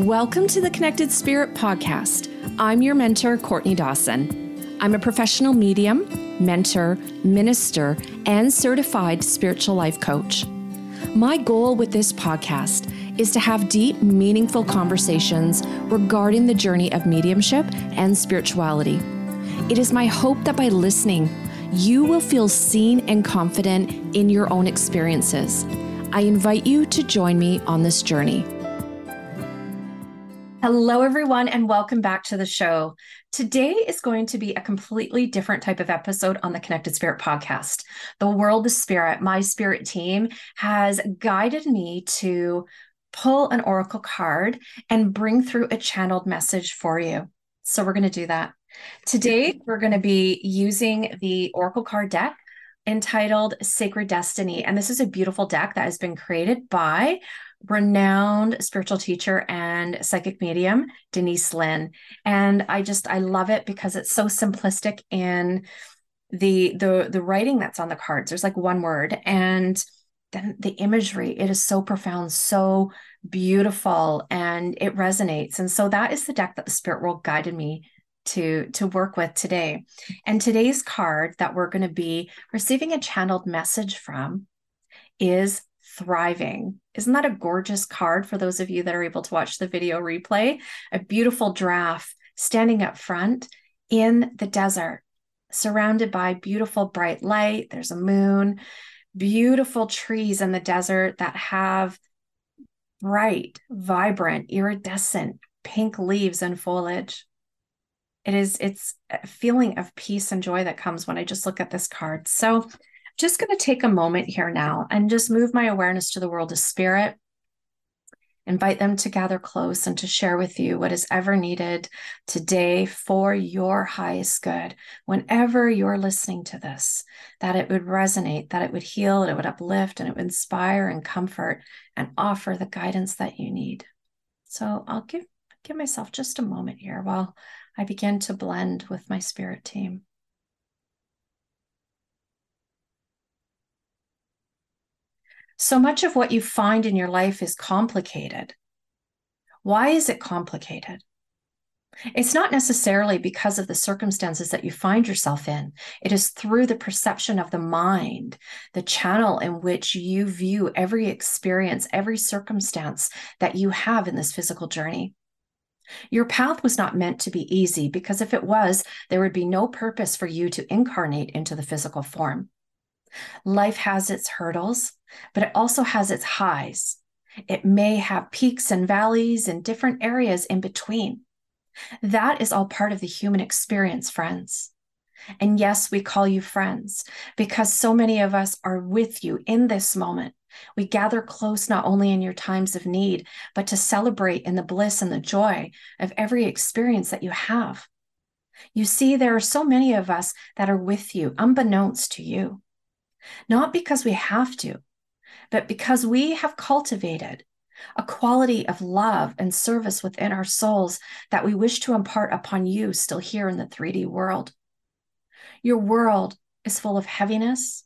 Welcome to the Connected Spirit podcast. I'm your mentor, Courtney Dawson. I'm a professional medium, mentor, minister, and certified spiritual life coach. My goal with this podcast is to have deep, meaningful conversations regarding the journey of mediumship and spirituality. It is my hope that by listening, you will feel seen and confident in your own experiences. I invite you to join me on this journey. Hello, everyone, and welcome back to the show. Today is going to be a completely different type of episode on the Connected Spirit podcast. The World of Spirit, my spirit team, has guided me to pull an oracle card and bring through a channeled message for you. So, we're going to do that. Today, we're going to be using the oracle card deck entitled Sacred Destiny. And this is a beautiful deck that has been created by renowned spiritual teacher and psychic medium Denise Linn. And I just I love it because it's so simplistic in the the the writing that's on the cards. There's like one word and then the imagery it is so profound so beautiful and it resonates. And so that is the deck that the spirit world guided me to to work with today. And today's card that we're going to be receiving a channeled message from is thriving. Isn't that a gorgeous card for those of you that are able to watch the video replay? A beautiful giraffe standing up front in the desert, surrounded by beautiful bright light. There's a moon, beautiful trees in the desert that have bright, vibrant, iridescent pink leaves and foliage. It is, it's a feeling of peace and joy that comes when I just look at this card. So just going to take a moment here now and just move my awareness to the world of spirit. Invite them to gather close and to share with you what is ever needed today for your highest good. Whenever you're listening to this, that it would resonate, that it would heal, that it would uplift, and it would inspire and comfort and offer the guidance that you need. So I'll give give myself just a moment here while I begin to blend with my spirit team. So much of what you find in your life is complicated. Why is it complicated? It's not necessarily because of the circumstances that you find yourself in. It is through the perception of the mind, the channel in which you view every experience, every circumstance that you have in this physical journey. Your path was not meant to be easy because if it was, there would be no purpose for you to incarnate into the physical form. Life has its hurdles, but it also has its highs. It may have peaks and valleys and different areas in between. That is all part of the human experience, friends. And yes, we call you friends because so many of us are with you in this moment. We gather close not only in your times of need, but to celebrate in the bliss and the joy of every experience that you have. You see, there are so many of us that are with you, unbeknownst to you. Not because we have to, but because we have cultivated a quality of love and service within our souls that we wish to impart upon you still here in the 3D world. Your world is full of heaviness,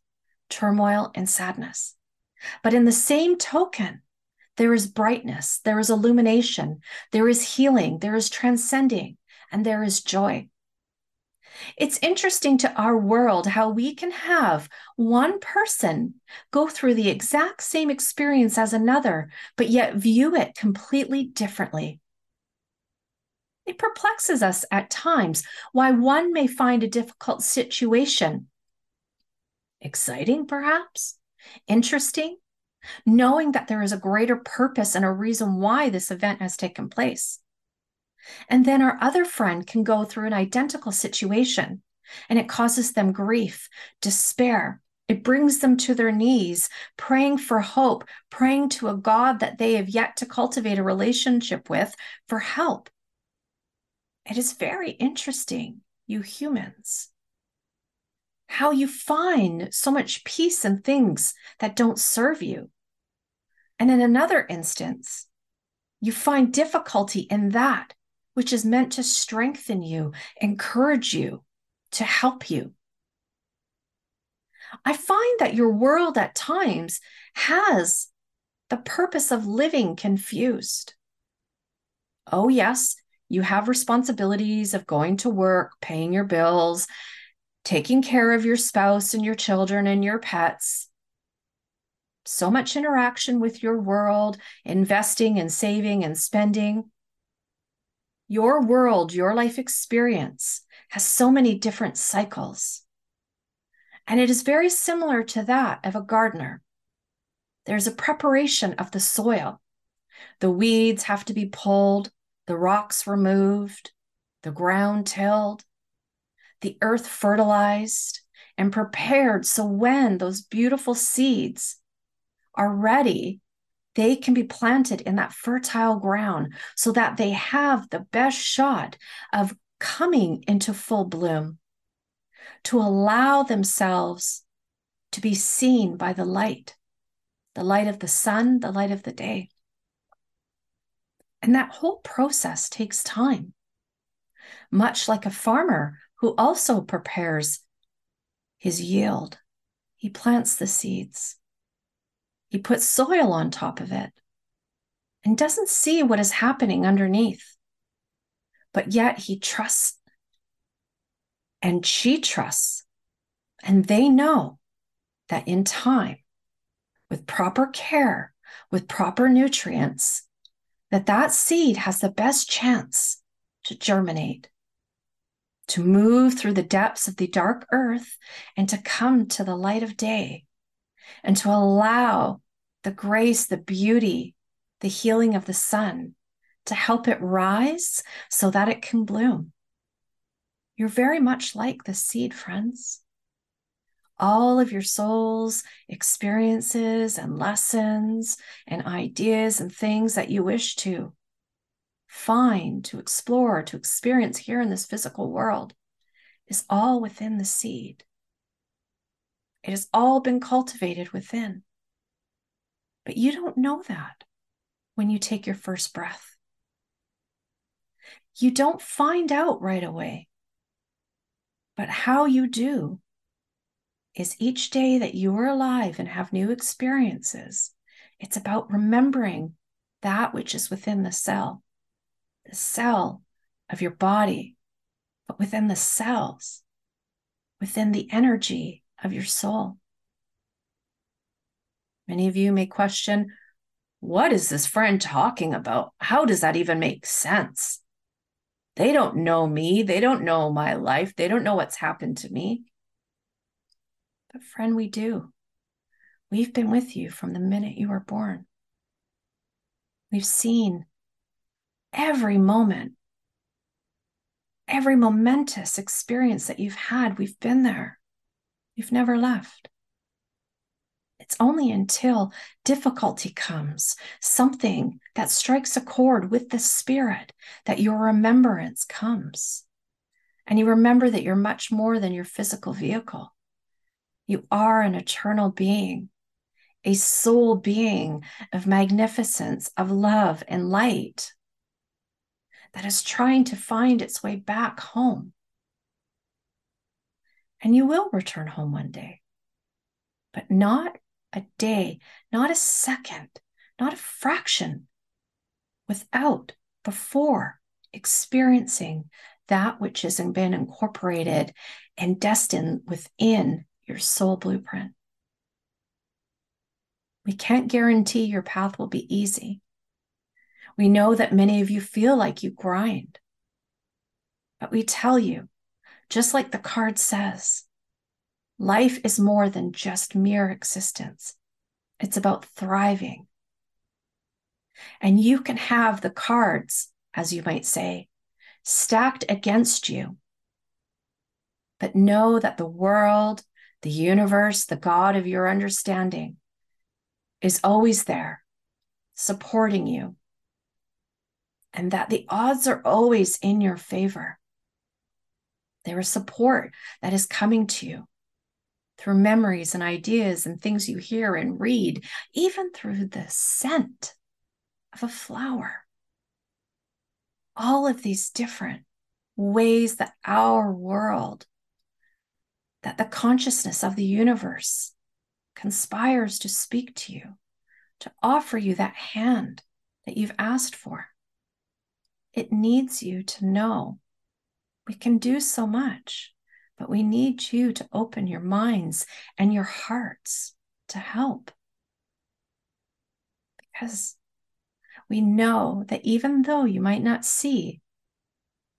turmoil, and sadness. But in the same token, there is brightness, there is illumination, there is healing, there is transcending, and there is joy. It's interesting to our world how we can have one person go through the exact same experience as another, but yet view it completely differently. It perplexes us at times why one may find a difficult situation exciting, perhaps, interesting, knowing that there is a greater purpose and a reason why this event has taken place. And then our other friend can go through an identical situation and it causes them grief, despair. It brings them to their knees, praying for hope, praying to a God that they have yet to cultivate a relationship with for help. It is very interesting, you humans, how you find so much peace in things that don't serve you. And in another instance, you find difficulty in that which is meant to strengthen you, encourage you, to help you. I find that your world at times has the purpose of living confused. Oh, yes, you have responsibilities of going to work, paying your bills, taking care of your spouse and your children and your pets. So much interaction with your world, investing and saving and spending. Your world, your life experience has so many different cycles. And it is very similar to that of a gardener. There's a preparation of the soil. The weeds have to be pulled, the rocks removed, the ground tilled, the earth fertilized and prepared so when those beautiful seeds are ready, they can be planted in that fertile ground so that they have the best shot of coming into full bloom, to allow themselves to be seen by the light, the light of the sun, the light of the day. And that whole process takes time. Much like a farmer who also prepares his yield, he plants the seeds, he puts soil on top of it, and doesn't see what is happening underneath. But yet he trusts, and she trusts, and they know that in time, with proper care, with proper nutrients, that that seed has the best chance to germinate, to move through the depths of the dark earth and to come to the light of day, and to allow the grace, the beauty, the healing of the sun to help it rise so that it can bloom. You're very much like the seed, friends all of your soul's experiences and lessons and ideas and things that you wish to find, to explore, to experience here in this physical world is all within the seed. It has all been cultivated within. But you don't know that when you take your first breath. You don't find out right away. But how you do is each day that you are alive and have new experiences, it's about remembering that which is within the cell, the cell of your body, but within the cells, within the energy of your soul. Many of you may question what is this friend talking about? How does that even make sense? They don't know me. They don't know my life. They don't know what's happened to me. But, friend, we do. We've been with you from the minute you were born. We've seen every moment, every momentous experience that you've had. We've been there. You've never left. It's only until difficulty comes, something that strikes a chord with the spirit, that your remembrance comes. And you remember that you're much more than your physical vehicle. You are an eternal being, a soul being of magnificence, of love and light that is trying to find its way back home. And you will return home one day, but not a day, not a second, not a fraction without before experiencing that which has been incorporated and destined within your soul blueprint. We can't guarantee your path will be easy. We know that many of you feel like you grind. But we tell you, just like the card says, life is more than just mere existence. It's about thriving. And you can have the cards, as you might say, stacked against you. But know that the world the universe, the God of your understanding, is always there, supporting you, and that the odds are always in your favor. There is support that is coming to you through memories and ideas and things you hear and read, even through the scent of a flower. All of these different ways that our world that the consciousness of the universe conspires to speak to you, to offer you that hand that you've asked for. It needs you to know we can do so much, but we need you to open your minds and your hearts to help. Because we know that even though you might not see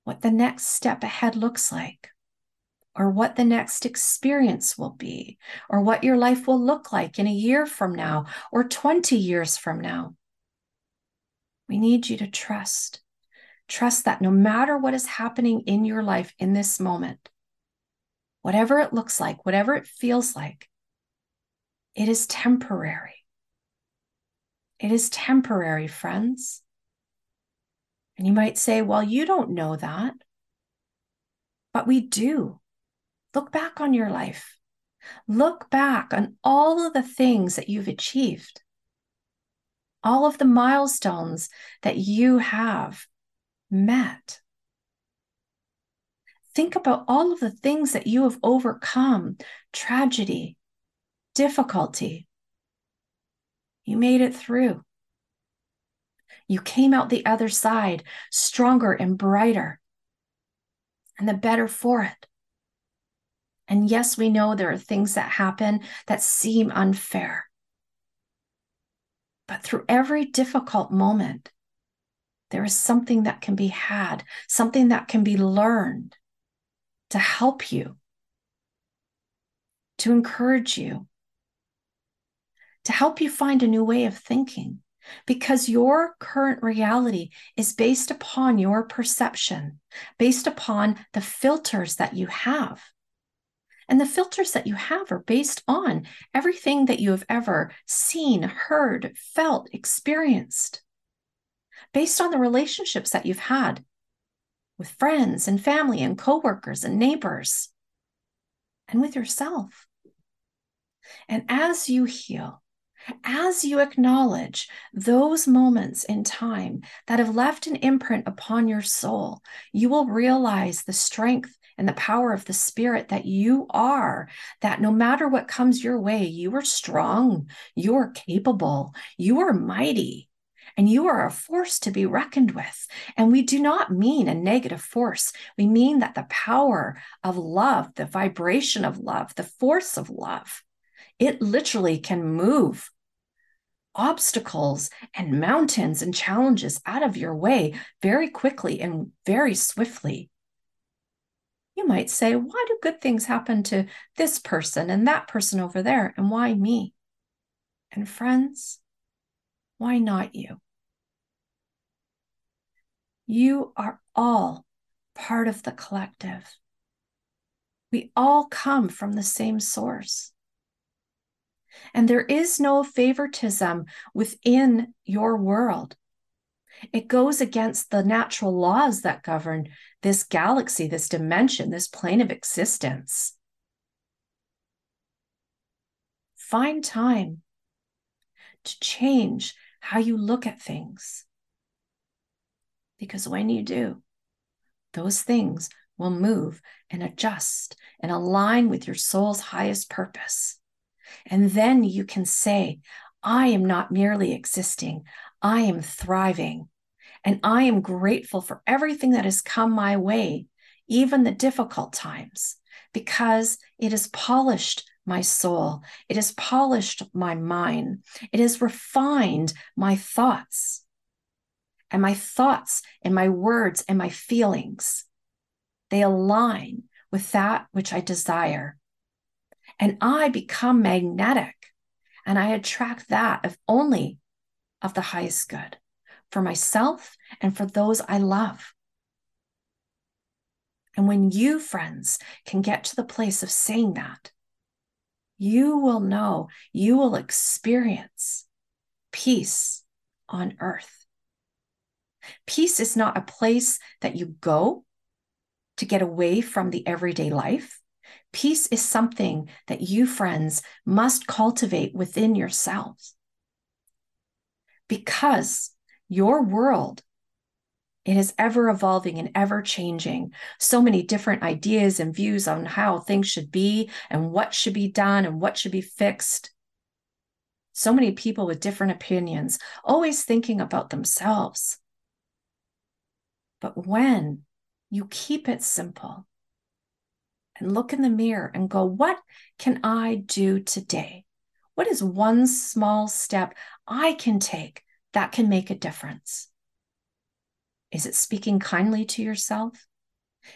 what the next step ahead looks like, or what the next experience will be, or what your life will look like in a year from now or 20 years from now. We need you to trust. Trust that no matter what is happening in your life in this moment, whatever it looks like, whatever it feels like, it is temporary. It is temporary, friends. And you might say, well, you don't know that. But we do. Look back on your life. Look back on all of the things that you've achieved, all of the milestones that you have met. Think about all of the things that you have overcome tragedy, difficulty. You made it through. You came out the other side stronger and brighter and the better for it. And yes, we know there are things that happen that seem unfair. But through every difficult moment, there is something that can be had, something that can be learned to help you, to encourage you, to help you find a new way of thinking. Because your current reality is based upon your perception, based upon the filters that you have. And the filters that you have are based on everything that you have ever seen, heard, felt, experienced, based on the relationships that you've had with friends and family and coworkers and neighbors, and with yourself. And as you heal, as you acknowledge those moments in time that have left an imprint upon your soul, you will realize the strength and the power of the spirit that you are, that no matter what comes your way, you are strong, you are capable, you are mighty. And you are a force to be reckoned with. And we do not mean a negative force. We mean that the power of love, the vibration of love, the force of love, it literally can move obstacles and mountains and challenges out of your way very quickly and very swiftly. You might say, why do good things happen to this person and that person over there? And why me? And friends, why not you? You are all part of the collective. We all come from the same source. And there is no favoritism within your world. It goes against the natural laws that govern this galaxy, this dimension, this plane of existence. Find time to change how you look at things. Because when you do, those things will move and adjust and align with your soul's highest purpose. And then you can say, I am not merely existing, I am thriving. And I am grateful for everything that has come my way, even the difficult times, because it has polished my soul. It has polished my mind. It has refined my thoughts. And my thoughts and my words and my feelings, they align with that which I desire and I become magnetic and I attract that of only of the highest good for myself and for those I love. And when you, friends, can get to the place of saying that, you will know, you will experience peace on earth. Peace is not a place that you go to get away from the everyday life. Peace is something that you, friends, must cultivate within yourselves. Because your world it is ever evolving and ever changing. So many different ideas and views on how things should be and what should be done and what should be fixed. So many people with different opinions, always thinking about themselves. But when you keep it simple and look in the mirror and go, what can I do today? What is one small step I can take that can make a difference? Is it speaking kindly to yourself?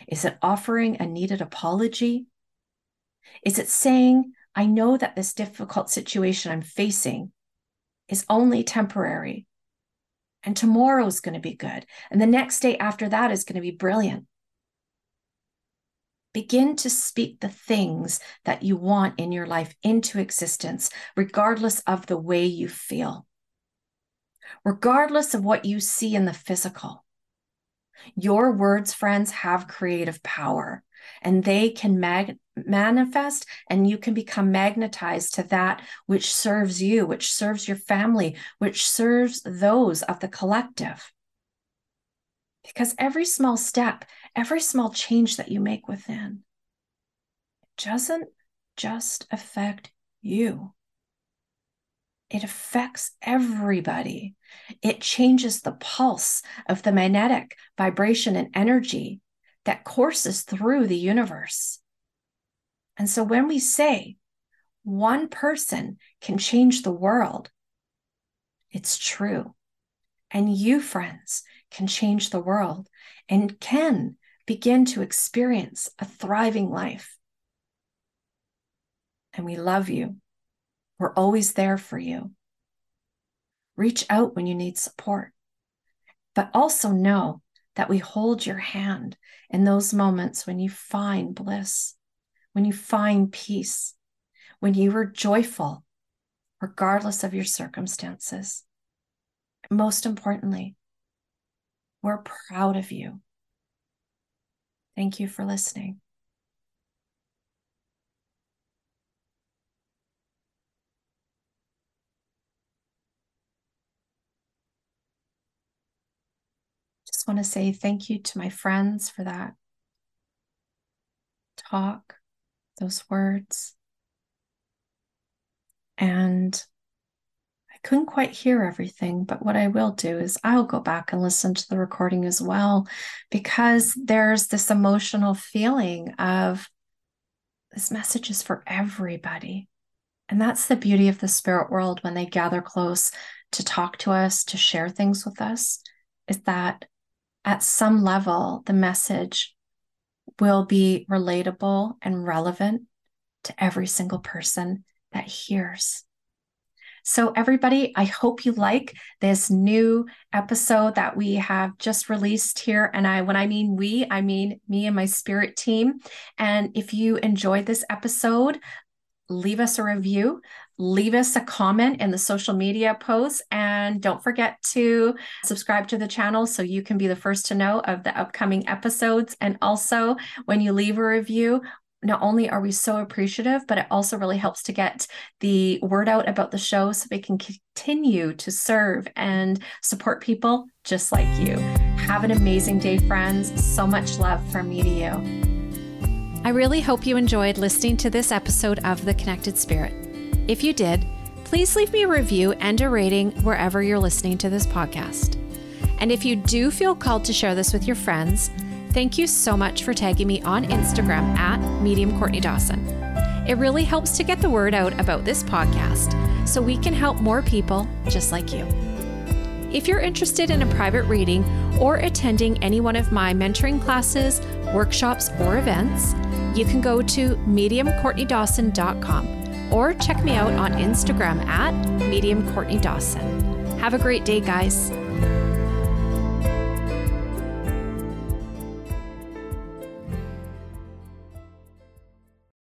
Is it offering a needed apology? Is it saying, I know that this difficult situation I'm facing is only temporary and tomorrow is going to be good. And the next day after that is going to be brilliant. Begin to speak the things that you want in your life into existence, regardless of the way you feel, regardless of what you see in the physical. Your words, friends, have creative power and they can mag- manifest and you can become magnetized to that which serves you, which serves your family, which serves those of the collective. Because every small step, every small change that you make within doesn't just affect you. It affects everybody. It changes the pulse of the magnetic vibration and energy that courses through the universe. And so when we say one person can change the world, it's true. And you, friends, can change the world and can begin to experience a thriving life. And we love you. We're always there for you. Reach out when you need support, but also know that we hold your hand in those moments when you find bliss, when you find peace, when you are joyful, regardless of your circumstances. Most importantly, we're proud of you. Thank you for listening. Want to say thank you to my friends for that talk, those words. And I couldn't quite hear everything, but what I will do is I'll go back and listen to the recording as well, because there's this emotional feeling of this message is for everybody. And that's the beauty of the spirit world when they gather close to talk to us, to share things with us, is that at some level, the message will be relatable and relevant to every single person that hears. So, everybody, I hope you like this new episode that we have just released here. And I, when I mean we, I mean me and my spirit team. And if you enjoyed this episode, leave us a review, leave us a comment in the social media posts, and don't forget to subscribe to the channel so you can be the first to know of the upcoming episodes. And also, when you leave a review, not only are we so appreciative, but it also really helps to get the word out about the show so we can continue to serve and support people just like you. Have an amazing day, friends. So much love from me to you. I really hope you enjoyed listening to this episode of The Connected Spirit. If you did, please leave me a review and a rating wherever you're listening to this podcast. And if you do feel called to share this with your friends, thank you so much for tagging me on Instagram at Medium Courtney Dawson. It really helps to get the word out about this podcast so we can help more people just like you. If you're interested in a private reading or attending any one of my mentoring classes, workshops, or events, you can go to mediumcourtneydawson.com or check me out on Instagram at mediumcourtneydawson. Have a great day, guys.